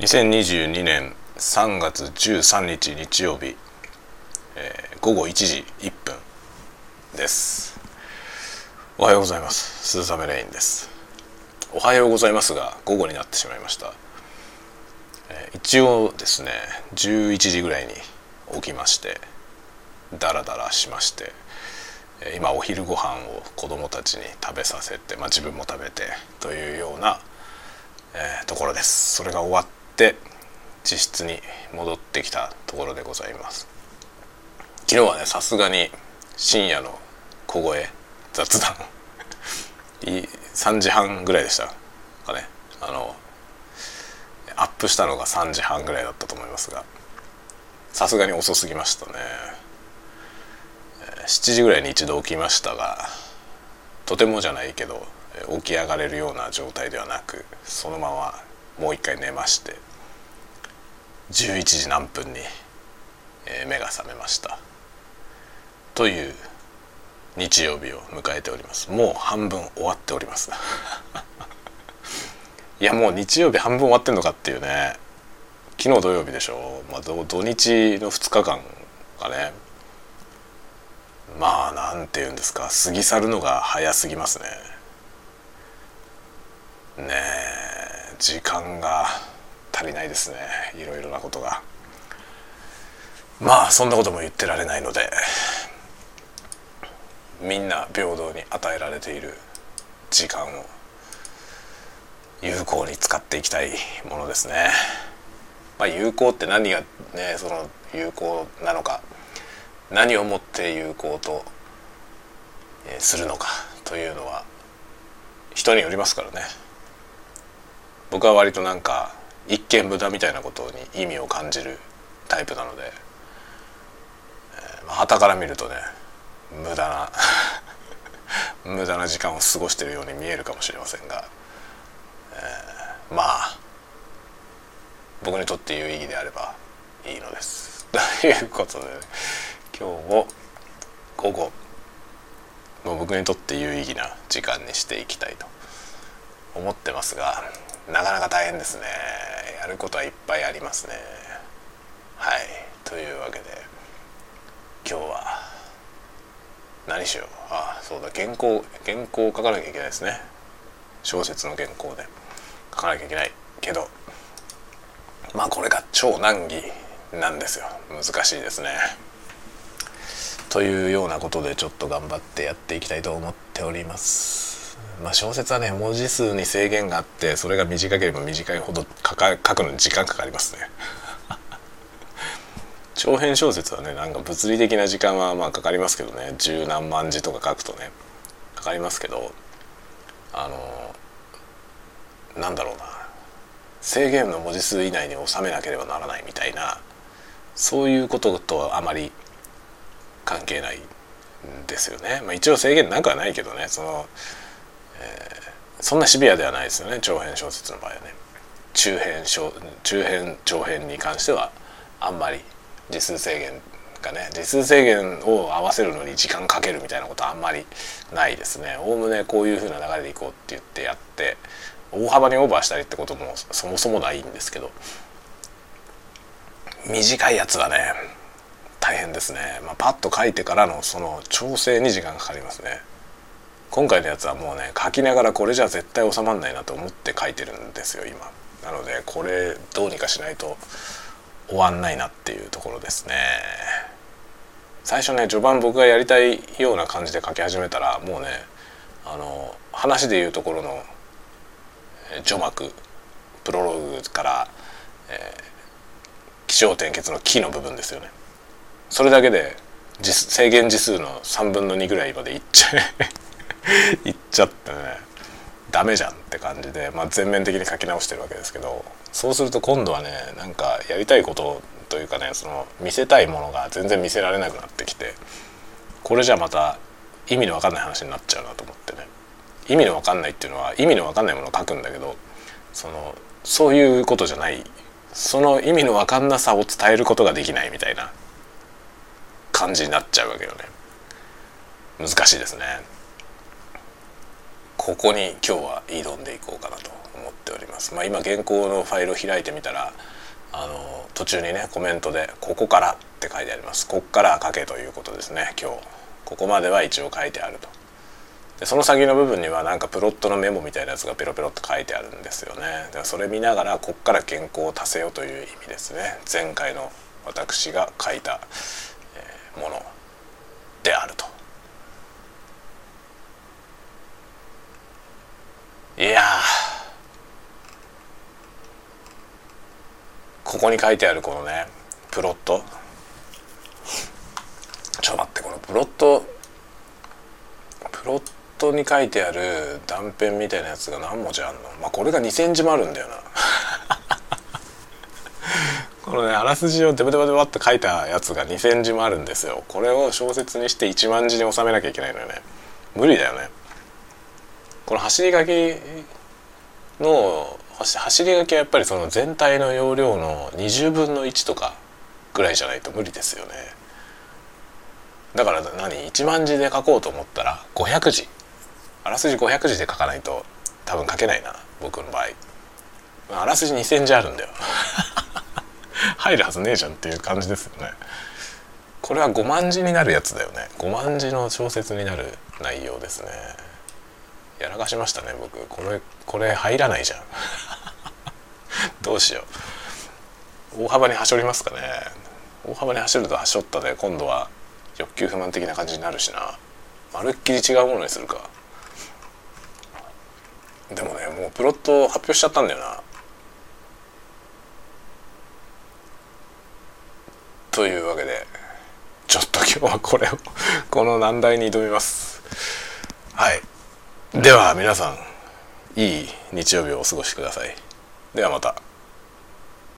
2022年3月13日日曜日、えー、午後1時1分です。おはようございます。鈴雨レインです。おはようございますが午後になってしまいました、えー、一応ですね11時ぐらいに起きましてダラダラしまして今お昼ご飯を子供たちに食べさせて、まあ、自分も食べてというような、えー、ところです。それが終わってして自室に戻ってきたところでございます。昨日はねさすがに深夜の小声雑談。3時半ぐらいでしたかね。あのアップしたのが3時半ぐらいだったと思いますが。さすがに遅すぎましたね。7時ぐらいに一度起きましたがとてもじゃないけど起き上がれるような状態ではなくそのままもう一回寝まして11時何分に、えー、目が覚めました。という日曜日を迎えております。もう半分終わっております。いやもう日曜日半分終わってんのかっていうね昨日土曜日でしょ、まあ、土日の2日間がねまあなんて言うんですか過ぎ去るのが早すぎますね。ねえ時間が足りないですねいろいろなことがまあそんなことも言ってられないのでみんな平等に与えられている時間を有効に使っていきたいものですね。まあ、有効って何がねその有効なのか何をもって有効とするのかというのは人によりますからね。僕は割となんか一見無駄みたいなことに意味を感じるタイプなので、えー、まあ、旗から見るとね無駄な 無駄な時間を過ごしてるように見えるかもしれませんが、えー、まあ僕にとって有意義であればいいのです。ということで、ね、今日も午後もう僕にとって有意義な時間にしていきたいと思ってますがなかなか大変ですね。やることはいっぱいありますね。はい。というわけで今日は何しよう。あそうだ。原稿原稿を書かなきゃいけないですね。小説の原稿で。書かなきゃいけない。けどまあこれが超難儀なんですよ。難しいですね。というようなことでちょっと頑張ってやっていきたいと思っております。まあ、小説はね文字数に制限があってそれが短ければ短いほど書か書くのに時間かかりますね。長編小説はねなんか物理的な時間はまあかかりますけどね。十何万字とか書くとねかかりますけどあのなんだろうな。制限の文字数以内に収めなければならないみたいなそういうこととはあまり関係ないんですよね。まあ、一応制限なくはないけどね。そのえー、そんなシビアではないですよね長編小説の場合はね。中編小中編長編に関してはあんまり字数制限がね字数制限を合わせるのに時間かけるみたいなことはあんまりないですね。おおむねこういう風な流れでいこうって言ってやって大幅にオーバーしたりってこともそもそもないんですけど短いやつはね大変ですね、まあ、パッと書いてからのその調整に時間かかりますね。今回のやつはもうね書きながらこれじゃ絶対収まんないなと思って書いてるんですよ今。なのでこれどうにかしないと終わんないなっていうところですね。最初ね序盤僕がやりたいような感じで書き始めたらもうねあの話でいうところの序幕プロローグから、えー、気象点結の「木」の部分ですよね。それだけで制限字数の3分の2ぐらいまでいっちゃえ 言っちゃってね。ダメじゃんって感じで、まあ、全面的に書き直してるわけですけどそうすると今度はねなんかやりたいことというかねその見せたいものが全然見せられなくなってきてこれじゃまた意味の分かんない話になっちゃうなと思ってね。意味の分かんないっていうのは意味の分かんないものを書くんだけどそのそういうことじゃないその意味の分かんなさを伝えることができないみたいな感じになっちゃうわけよね。難しいですね。ここに今日は挑んでいこうかなと思っております。まあ、今原稿のファイルを開いてみたらあの途中にねコメントで「ここから」って書いてあります。ここから書けということですね今日。ここまでは一応書いてあると。でその先の部分にはなんかプロットのメモみたいなやつがペロペロっと書いてあるんですよね。だからそれ見ながらこっから原稿を足せよという意味ですね。前回の私が書いた、えものであると。いやここに書いてあるこのねプロット。ちょっと待ってこのプロットプロットに書いてある断片みたいなやつが何文字あんの？まあこれが2,000字もあるんだよな。このねあらすじをデブデブデブって書いたやつが2,000字もあるんですよ。これを小説にして1万字に収めなきゃいけないのよね。無理だよね。この走り書きの走り書きはやっぱりその全体の容量の20分の1とかぐらいじゃないと無理ですよね。だから何1万字で書こうと思ったら500字。あらすじ500字で書かないと多分書けないな僕の場合。あらすじ2,000字あるんだよ。入るはずねえじゃんっていう感じですよね。これは5万字になるやつだよね。5万字の小説になる内容ですね。やらかしましたね僕。これこれ入らないじゃん。どうしよう。大幅にはしょりますかね。大幅に走るとはしょったで今度は欲求不満的な感じになるしな。まるっきり違うものにするか。でもねもうプロット発表しちゃったんだよな。というわけでちょっと今日はこれをこの難題に挑みます。はい。では皆さんいい日曜日をお過ごしくださいではまた。